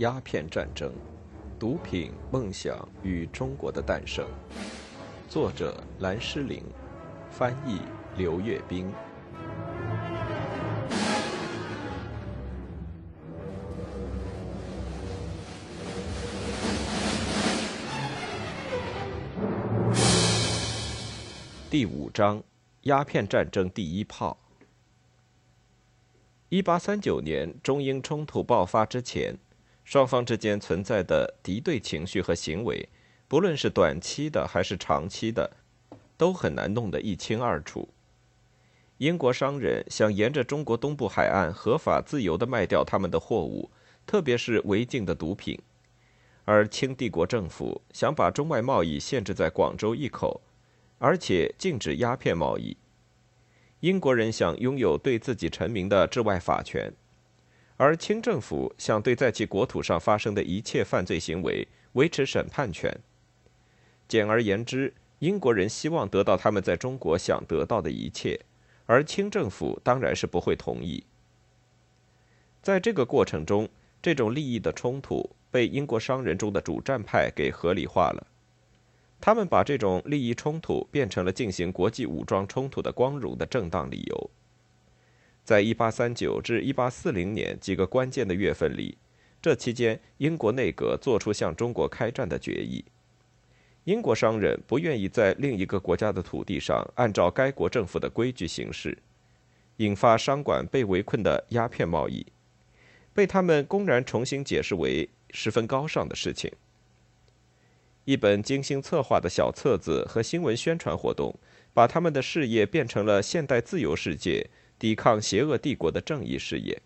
鸦片战争：毒品、梦想与中国的诞生。作者：蓝诗玲，翻译：刘月冰。第五章：鸦片战争第一炮。一八三九年中英冲突爆发之前，双方之间存在的敌对情绪和行为，不论是短期的还是长期的，都很难弄得一清二楚。英国商人想沿着中国东部海岸合法自由地卖掉他们的货物，特别是违禁的毒品；而清帝国政府想把中外贸易限制在广州一口。而且禁止鸦片贸易。英国人想拥有对自己臣民的治外法权，而清政府想对在其国土上发生的一切犯罪行为维持审判权。简而言之，英国人希望得到他们在中国想得到的一切，而清政府当然是不会同意。在这个过程中，这种利益的冲突被英国商人中的主战派给合理化了。他们把这种利益冲突变成了进行国际武装冲突的光荣的正当理由。在1839至1840年几个关键的月份里，这期间英国内阁做出向中国开战的决议。英国商人不愿意在另一个国家的土地上按照该国政府的规矩行事，引发商馆被围困的鸦片贸易，被他们公然重新解释为十分高尚的事情。一本精心策划的小册子和新闻宣传活动，把他们的事业变成了现代自由世界抵抗邪恶帝国的正义事业。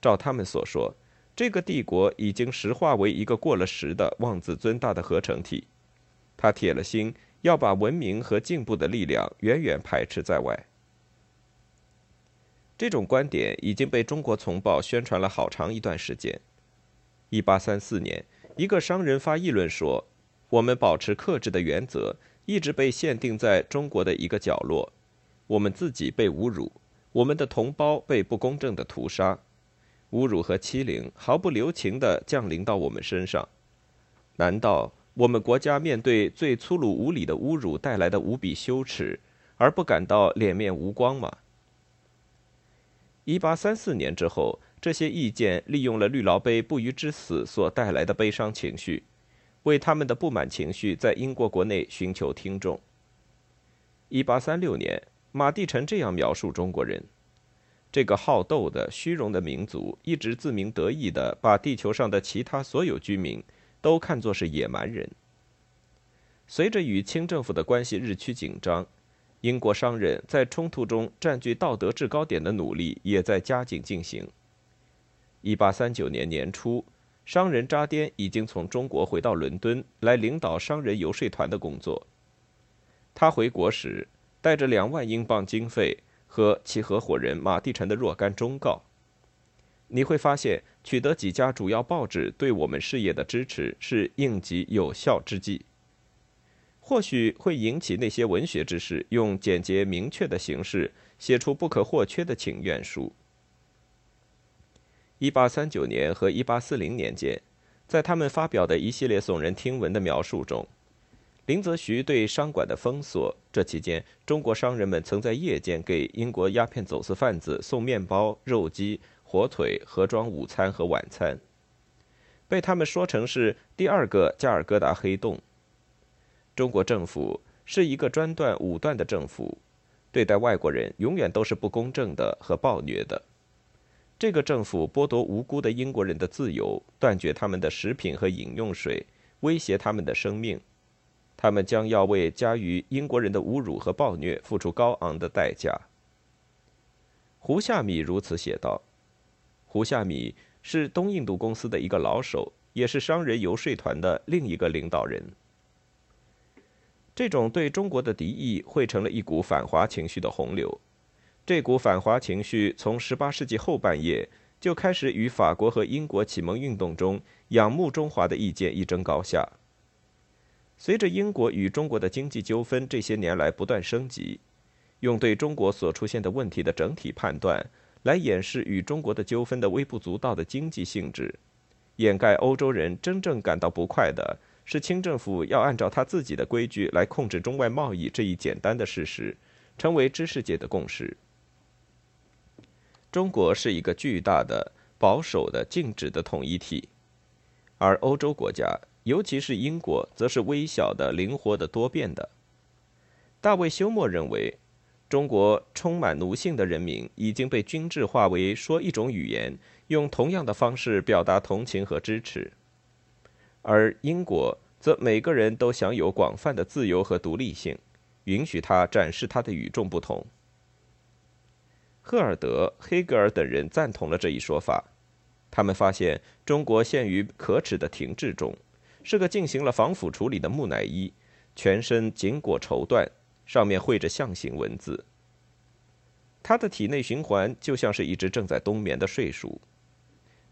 照他们所说，这个帝国已经石化为一个过了时的妄自尊大的合成体，他铁了心要把文明和进步的力量远远排斥在外。这种观点已经被中国丛报宣传了好长一段时间。一八三四年，一个商人发议论说。我们保持克制的原则一直被限定在中国的一个角落，我们自己被侮辱，我们的同胞被不公正的屠杀，侮辱和欺凌毫不留情地降临到我们身上。难道我们国家面对最粗鲁无礼的侮辱带来的无比羞耻，而不感到脸面无光吗？一八三四年之后，这些意见利用了绿劳杯不虞之死所带来的悲伤情绪。为他们的不满情绪在英国国内寻求听众。一八三六年，马蒂臣这样描述中国人：这个好斗的、虚荣的民族，一直自鸣得意地把地球上的其他所有居民都看作是野蛮人。随着与清政府的关系日趋紧张，英国商人在冲突中占据道德制高点的努力也在加紧进行。一八三九年年初。商人扎颠已经从中国回到伦敦，来领导商人游说团的工作。他回国时带着两万英镑经费和其合伙人马蒂臣的若干忠告。你会发现，取得几家主要报纸对我们事业的支持是应急有效之计。或许会引起那些文学之士用简洁明确的形式写出不可或缺的请愿书。一八三九年和一八四零年间，在他们发表的一系列耸人听闻的描述中，林则徐对商馆的封锁。这期间，中国商人们曾在夜间给英国鸦片走私贩子送面包、肉鸡、火腿，盒装午餐和晚餐，被他们说成是第二个加尔各答黑洞。中国政府是一个专断武断的政府，对待外国人永远都是不公正的和暴虐的。这个政府剥夺无辜的英国人的自由，断绝他们的食品和饮用水，威胁他们的生命。他们将要为加于英国人的侮辱和暴虐付出高昂的代价。胡夏米如此写道：“胡夏米是东印度公司的一个老手，也是商人游说团的另一个领导人。这种对中国的敌意汇成了一股反华情绪的洪流。”这股反华情绪从18世纪后半叶就开始与法国和英国启蒙运动中仰慕中华的意见一争高下。随着英国与中国的经济纠纷这些年来不断升级，用对中国所出现的问题的整体判断来掩饰与中国的纠纷的微不足道的经济性质，掩盖欧洲人真正感到不快的是清政府要按照他自己的规矩来控制中外贸易这一简单的事实，成为知识界的共识。中国是一个巨大的、保守的、静止的统一体，而欧洲国家，尤其是英国，则是微小的、灵活的、多变的。大卫·休谟认为。中国充满奴性的人民已经被均质化为说一种语言，用同样的方式表达同情和支持，而英国则每个人都享有广泛的自由和独立性，允许他展示他的与众不同。赫尔德、黑格尔等人赞同了这一说法，他们发现中国陷于可耻的停滞中，是个进行了防腐处理的木乃伊，全身紧裹绸缎。上面绘着象形文字。他的体内循环就像是一只正在冬眠的睡鼠。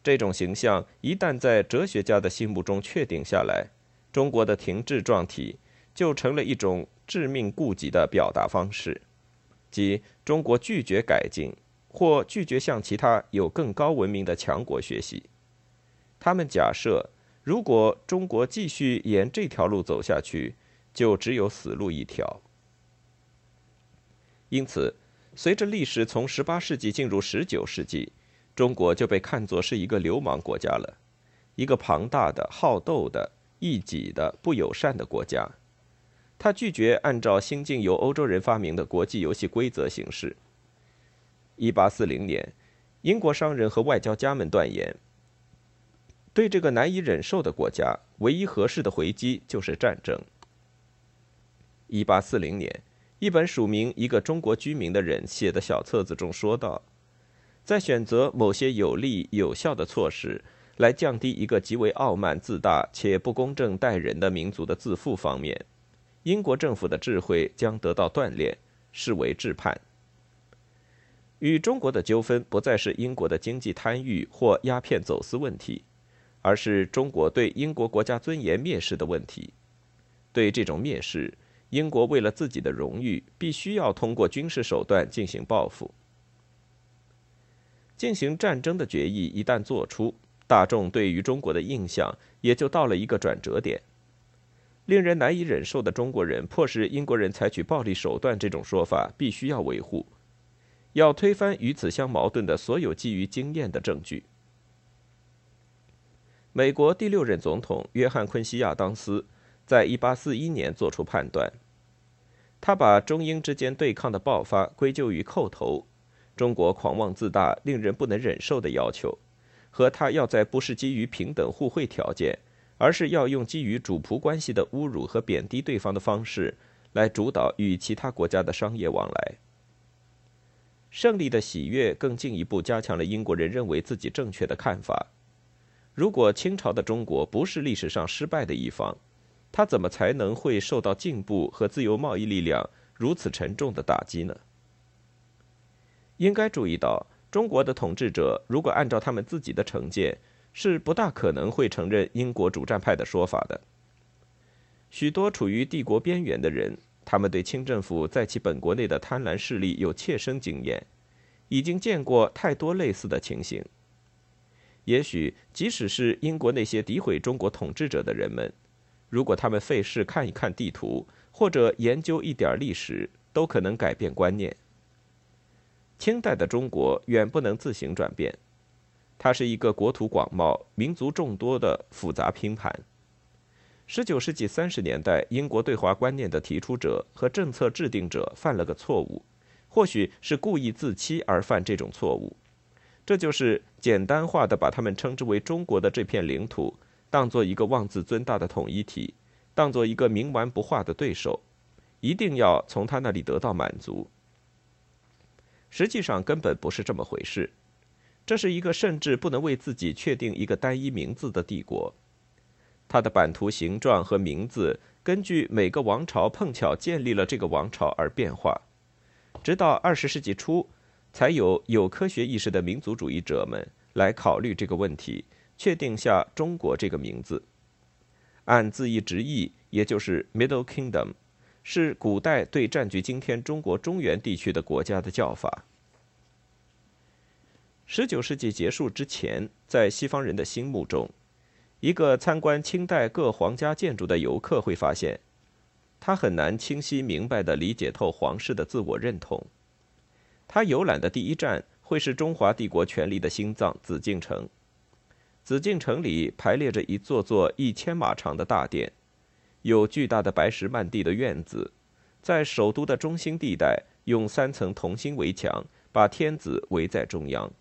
这种形象一旦在哲学家的心目中确定下来，中国的停滞状体就成了一种致命痼疾的表达方式，即中国拒绝改进，或拒绝向其他有更高文明的强国学习。他们假设，如果中国继续沿这条路走下去，就只有死路一条。因此，随着历史从18世纪进入19世纪，中国就被看作是一个流氓国家了，一个庞大的、好斗的、异己的、不友善的国家。他拒绝按照新近由欧洲人发明的国际游戏规则行事。1840年，英国商人和外交家们断言，对这个难以忍受的国家，唯一合适的回击就是战争。1840年。一本署名一个中国居民的人写的小册子中说道，在选择某些有利有效的措施来降低一个极为傲慢自大且不公正待人的民族的自负方面，英国政府的智慧将得到锻炼，视为至判。与中国的纠纷不再是英国的经济贪欲或鸦片走私问题，而是中国对英国国家尊严蔑视的问题。对这种蔑视。英国为了自己的荣誉，必须要通过军事手段进行报复。进行战争的决议一旦做出，大众对于中国的印象也就到了一个转折点。令人难以忍受的中国人迫使英国人采取暴力手段，这种说法必须要维护，要推翻与此相矛盾的所有基于经验的证据。美国第六任总统约翰·昆西亚当斯在1841年作出判断。他把中英之间对抗的爆发归咎于叩头，中国狂妄自大、令人不能忍受的要求，和他要在不是基于平等互惠条件，而是要用基于主仆关系的侮辱和贬低对方的方式来主导与其他国家的商业往来。胜利的喜悦更进一步加强了英国人认为自己正确的看法：如果清朝的中国不是历史上失败的一方。他怎么才能会受到进步和自由贸易力量如此沉重的打击呢？应该注意到，中国的统治者如果按照他们自己的成见，是不大可能会承认英国主战派的说法的。许多处于帝国边缘的人，他们对清政府在其本国内的贪婪势力有切身经验，已经见过太多类似的情形。也许，即使是英国那些诋毁中国统治者的人们。如果他们费事看一看地图，或者研究一点历史，都可能改变观念。清代的中国远不能自行转变，它是一个国土广袤、民族众多的复杂拼盘。十九世纪三十年代，英国对华观念的提出者和政策制定者犯了个错误，或许是故意自欺而犯这种错误，这就是简单化的把他们称之为中国的这片领土。当做一个妄自尊大的统一体，当做一个冥顽不化的对手，一定要从他那里得到满足。实际上根本不是这么回事，这是一个甚至不能为自己确定一个单一名字的帝国，它的版图形状和名字根据每个王朝碰巧建立了这个王朝而变化，直到二十世纪初，才有有科学意识的民族主义者们来考虑这个问题。确定下“中国”这个名字，按字义直译，也就是 Middle Kingdom，是古代对占据今天中国中原地区的国家的叫法。十九世纪结束之前，在西方人的心目中，一个参观清代各皇家建筑的游客会发现，他很难清晰明白地理解透皇室的自我认同。他游览的第一站会是中华帝国权力的心脏——紫禁城。紫禁城里排列着一座座一千码长的大殿，有巨大的白石漫地的院子，在首都的中心地带，用三层同心围墙把天子围在中央。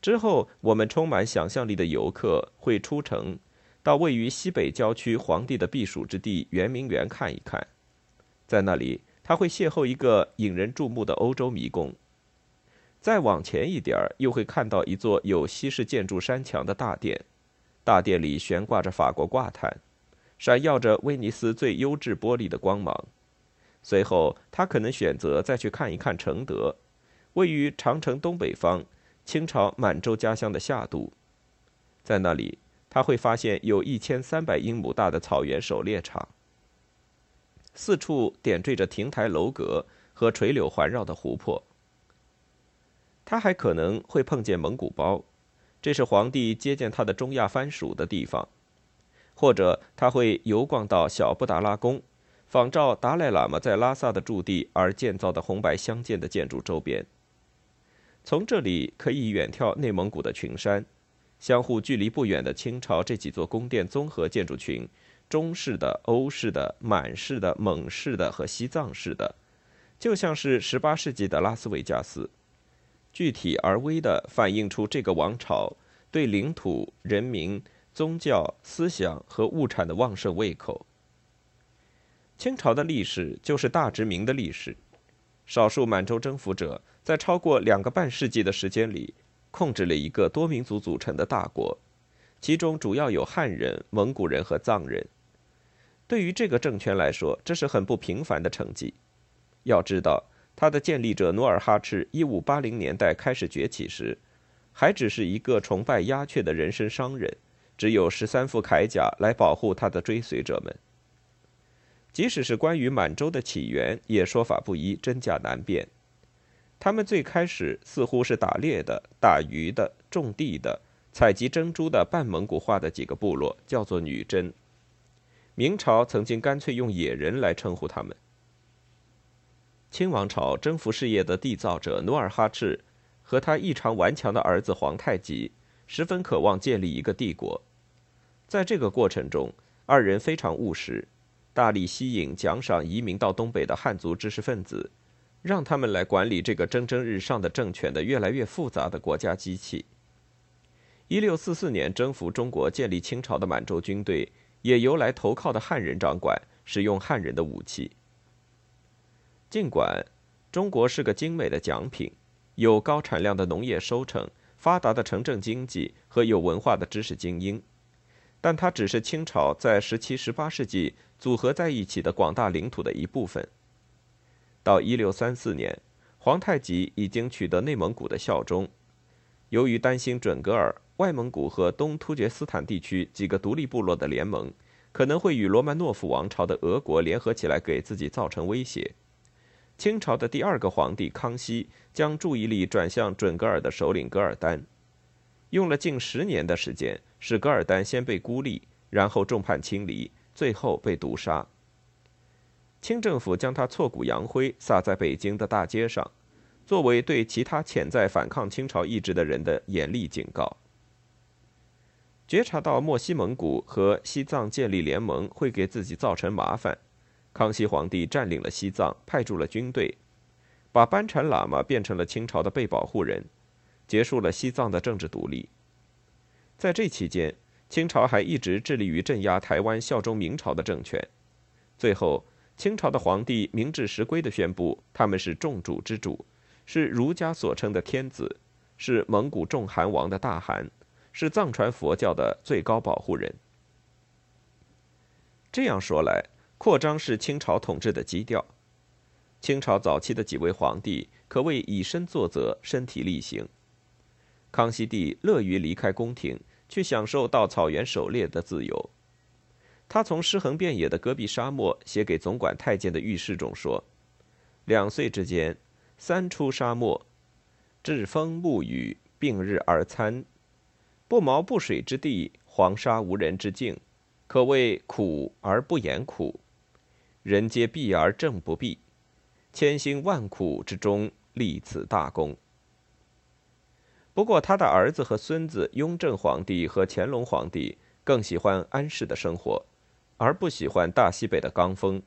之后，我们充满想象力的游客会出城，到位于西北郊区皇帝的避暑之地圆明园看一看。在那里，他会邂逅一个引人注目的欧洲迷宫。再往前一点儿，又会看到一座有西式建筑山墙的大殿，大殿里悬挂着法国挂毯，闪耀着威尼斯最优质玻璃的光芒。随后，他可能选择再去看一看承德，位于长城东北方。清朝满洲家乡的夏都，在那里他会发现有一千三百英亩大的草原狩猎场，四处点缀着亭台楼阁和垂柳环绕的湖泊。他还可能会碰见蒙古包，这是皇帝接见他的中亚藩属的地方，或者他会游逛到小布达拉宫，仿照达赖喇嘛在拉萨的驻地而建造的红白相间的建筑周边。从这里可以远眺内蒙古的群山，相互距离不远的清朝这几座宫殿综合建筑群，中式的、欧式的、满式的、蒙式的和西藏式的，就像是18世纪的拉斯维加斯，具体而微的反映出这个王朝对领土、人民、宗教、思想和物产的旺盛胃口。清朝的历史就是大殖民的历史。少数满洲征服者在超过两个半世纪的时间里，控制了一个多民族组成的大国，其中主要有汉人、蒙古人和藏人。对于这个政权来说，这是很不平凡的成绩。要知道，它的建立者努尔哈赤1580年代开始崛起时，还只是一个崇拜鸦雀的人身商人，只有十三副铠甲来保护他的追随者们。即使是关于满洲的起源，也说法不一，真假难辨。他们最开始似乎是打猎的、打鱼的、种地的、采集珍珠的半蒙古化的几个部落，叫做女真。明朝曾经干脆用野人来称呼他们。清王朝征服事业的缔造者努尔哈赤和他异常顽强的儿子皇太极，十分渴望建立一个帝国。在这个过程中，二人非常务实。大力吸引、奖赏移民到东北的汉族知识分子，让他们来管理这个蒸蒸日上的政权的越来越复杂的国家机器。一六四四年征服中国、建立清朝的满洲军队，也由来投靠的汉人掌管，使用汉人的武器。尽管中国是个精美的奖品，有高产量的农业收成、发达的城镇经济和有文化的知识精英。但它只是清朝在十七、十八世纪组合在一起的广大领土的一部分。到一六三四年，皇太极已经取得内蒙古的效忠。由于担心准噶尔、外蒙古和东突厥斯坦地区几个独立部落的联盟可能会与罗曼诺夫王朝的俄国联合起来给自己造成威胁，清朝的第二个皇帝康熙将注意力转向准噶尔的首领噶尔丹。用了近十年的时间，使噶尔丹先被孤立，然后众叛亲离，最后被毒杀。清政府将他挫骨扬灰，撒在北京的大街上，作为对其他潜在反抗清朝意志的人的严厉警告。觉察到莫西蒙古和西藏建立联盟会给自己造成麻烦，康熙皇帝占领了西藏，派驻了军队，把班禅喇嘛变成了清朝的被保护人。结束了西藏的政治独立。在这期间，清朝还一直致力于镇压台湾效忠明朝的政权。最后，清朝的皇帝名至实归地宣布，他们是众主之主，是儒家所称的天子，是蒙古众汗王的大汗，是藏传佛教的最高保护人。这样说来，扩张是清朝统治的基调。清朝早期的几位皇帝可谓以身作则，身体力行。康熙帝乐于离开宫廷，去享受到草原狩猎的自由。他从尸横遍野的戈壁沙漠写给总管太监的御史中说：“两岁之间，三出沙漠，栉风沐雨，并日而餐。不毛不水之地，黄沙无人之境，可谓苦而不言苦。人皆避而正不避，千辛万苦之中立此大功。不过，他的儿子和孙子雍正皇帝和乾隆皇帝更喜欢安适的生活，而不喜欢大西北的罡风。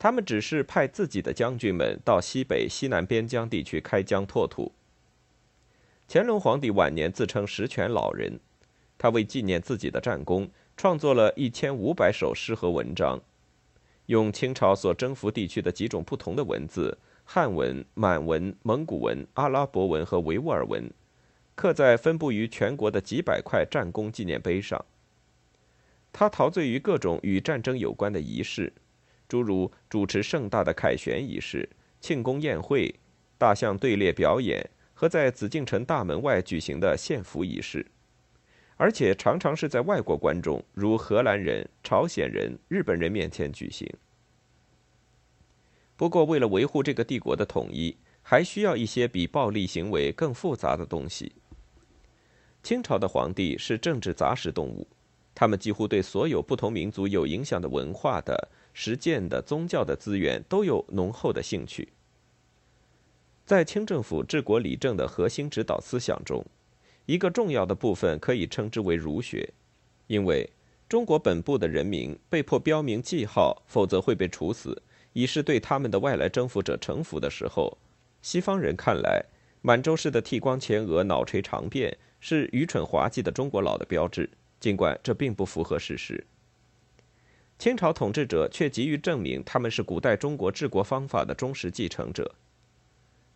他们只是派自己的将军们到西北、西南边疆地区开疆拓土。乾隆皇帝晚年自称十全老人，他为纪念自己的战功，创作了一千五百首诗和文章，用清朝所征服地区的几种不同的文字——汉文、满文、蒙古文、阿拉伯文和维吾尔文。刻在分布于全国的几百块战功纪念碑上。他陶醉于各种与战争有关的仪式，诸如主持盛大的凯旋仪式、庆功宴会、大象队列表演和在紫禁城大门外举行的献俘仪式，而且常常是在外国观众，如荷兰人、朝鲜人、日本人面前举行。不过，为了维护这个帝国的统一，还需要一些比暴力行为更复杂的东西。清朝的皇帝是政治杂食动物，他们几乎对所有不同民族有影响的文化的、实践的、宗教的资源都有浓厚的兴趣。在清政府治国理政的核心指导思想中，一个重要的部分可以称之为儒学，因为中国本部的人民被迫标明记号，否则会被处死，以示对他们的外来征服者臣服的时候，西方人看来，满洲式的剃光前额、脑垂长辫。是愚蠢滑稽的中国佬的标志，尽管这并不符合事实。清朝统治者却急于证明他们是古代中国治国方法的忠实继承者。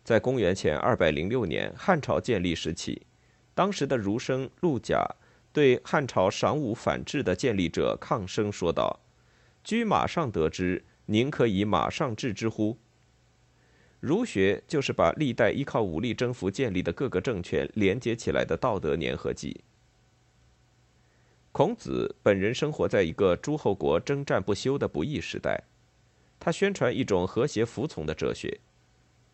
在公元前二百零六年汉朝建立时起，当时的儒生陆贾对汉朝赏武反制的建立者抗生说道：“居马上得之，宁可以马上治之乎？”儒学就是把历代依靠武力征服建立的各个政权连接起来的道德粘合剂。孔子本人生活在一个诸侯国征战不休的不义时代，他宣传一种和谐服从的哲学。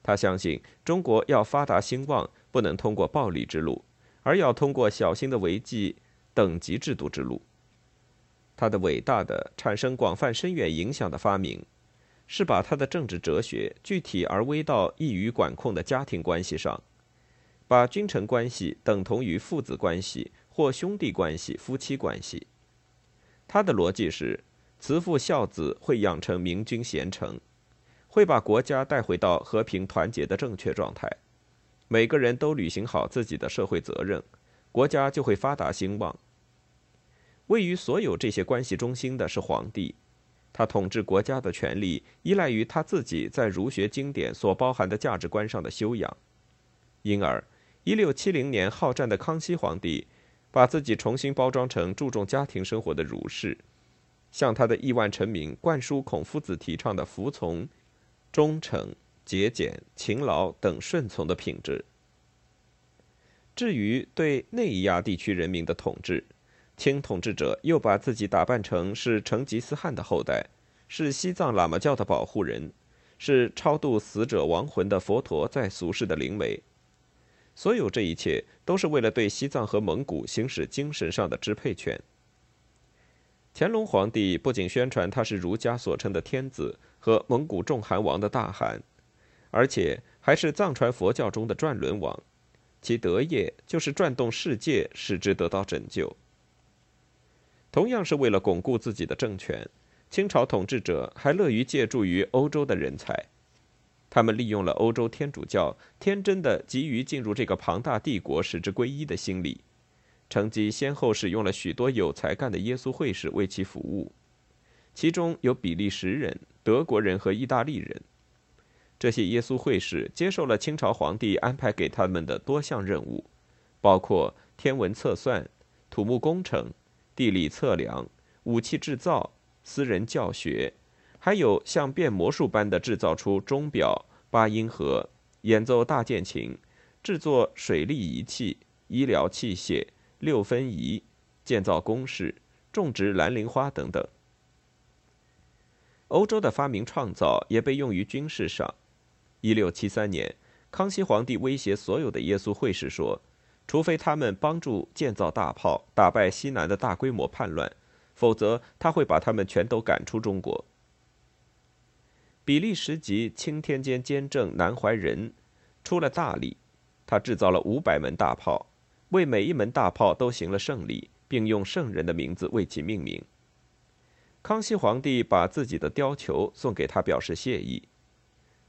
他相信中国要发达兴旺，不能通过暴力之路，而要通过小心的维系等级制度之路。他的伟大的、产生广泛深远影响的发明。是把他的政治哲学具体而微到易于管控的家庭关系上，把君臣关系等同于父子关系或兄弟关系、夫妻关系。他的逻辑是：慈父孝子会养成明君贤臣，会把国家带回到和平团结的正确状态。每个人都履行好自己的社会责任，国家就会发达兴旺。位于所有这些关系中心的是皇帝。他统治国家的权力依赖于他自己在儒学经典所包含的价值观上的修养，因而，一六七零年好战的康熙皇帝，把自己重新包装成注重家庭生活的儒士，向他的亿万臣民灌输孔夫子提倡的服从、忠诚、节俭、勤劳等顺从的品质。至于对内亚地区人民的统治，清统治者又把自己打扮成是成吉思汗的后代，是西藏喇嘛教的保护人，是超度死者亡魂的佛陀在俗世的灵媒。所有这一切都是为了对西藏和蒙古行使精神上的支配权。乾隆皇帝不仅宣传他是儒家所称的天子和蒙古众汗王的大汗，而且还是藏传佛教中的转轮王，其德业就是转动世界，使之得到拯救。同样是为了巩固自己的政权，清朝统治者还乐于借助于欧洲的人才。他们利用了欧洲天主教天真的急于进入这个庞大帝国、使之归一的心理，乘机先后使用了许多有才干的耶稣会士为其服务，其中有比利时人、德国人和意大利人。这些耶稣会士接受了清朝皇帝安排给他们的多项任务，包括天文测算、土木工程。地理测量、武器制造、私人教学，还有像变魔术般的制造出钟表、八音盒、演奏大键琴、制作水利仪器、医疗器械、六分仪、建造工事、种植蓝铃花等等。欧洲的发明创造也被用于军事上。一六七三年，康熙皇帝威胁所有的耶稣会士说：“除非他们帮助建造大炮，打败西南的大规模叛乱，否则他会把他们全都赶出中国。比利时籍钦天监监正南怀仁出了大力，他制造了五百门大炮，为每一门大炮都行了圣礼，并用圣人的名字为其命名。康熙皇帝把自己的貂裘送给他，表示谢意。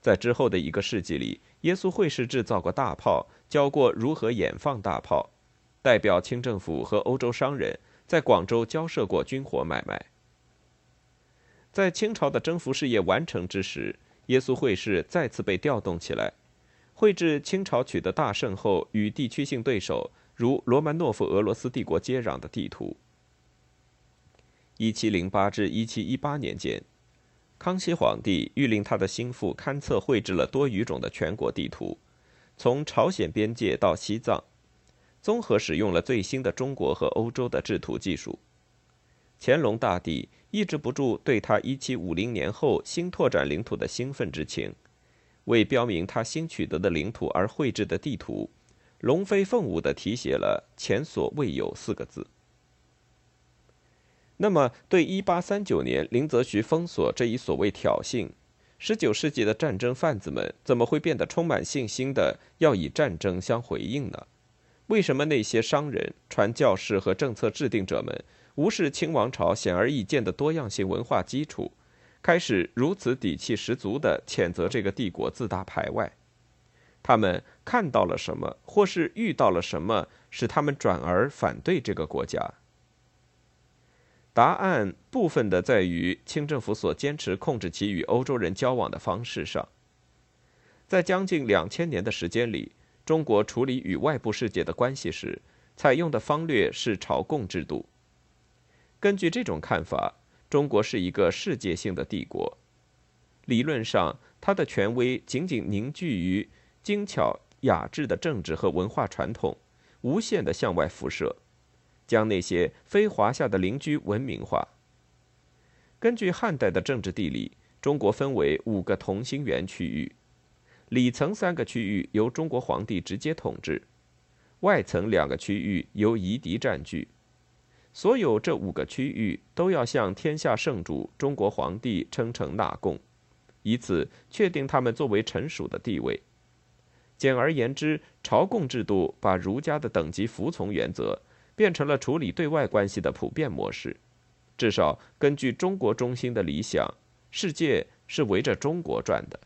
在之后的一个世纪里，耶稣会士制造过大炮，教过如何演放大炮，代表清政府和欧洲商人，在广州交涉过军火买卖。在清朝的征服事业完成之时，耶稣会士再次被调动起来，绘制清朝取得大胜后与地区性对手如罗曼诺夫俄罗斯帝国接壤的地图。一七零八至一七一八年间，康熙皇帝谕令他的心腹勘测绘制了多语种的全国地图，从朝鲜边界到西藏，综合使用了最新的中国和欧洲的制图技术。乾隆大帝抑制不住对他一七五零年后新拓展领土的兴奋之情，为标明他新取得的领土而绘制的地图，龙飞凤舞地题写了“前所未有”四个字。那么，对一八三九年林则徐封锁这一所谓挑衅，十九世纪的战争贩子们怎么会变得充满信心的要以战争相回应呢？为什么那些商人、传教士和政策制定者们无视清王朝显而易见的多样性文化基础，开始如此底气十足地谴责这个帝国自大排外？他们看到了什么，或是遇到了什么，使他们转而反对这个国家？答案部分的在于清政府所坚持控制其与欧洲人交往的方式上。在将近两千年的时间里，中国处理与外部世界的关系时，采用的方略是朝贡制度。根据这种看法，中国是一个世界性的帝国。理论上，它的权威仅仅凝聚于精巧雅致的政治和文化传统，无限的向外辐射。将那些非华夏的邻居文明化。根据汉代的政治地理，中国分为五个同心圆区域，里层三个区域由中国皇帝直接统治，外层两个区域由夷狄占据。所有这五个区域都要向天下圣主中国皇帝称臣纳贡，以此确定他们作为臣属的地位。简而言之，朝贡制度把儒家的等级服从原则。变成了处理对外关系的普遍模式，至少根据中国中心的理想，世界是围着中国转的。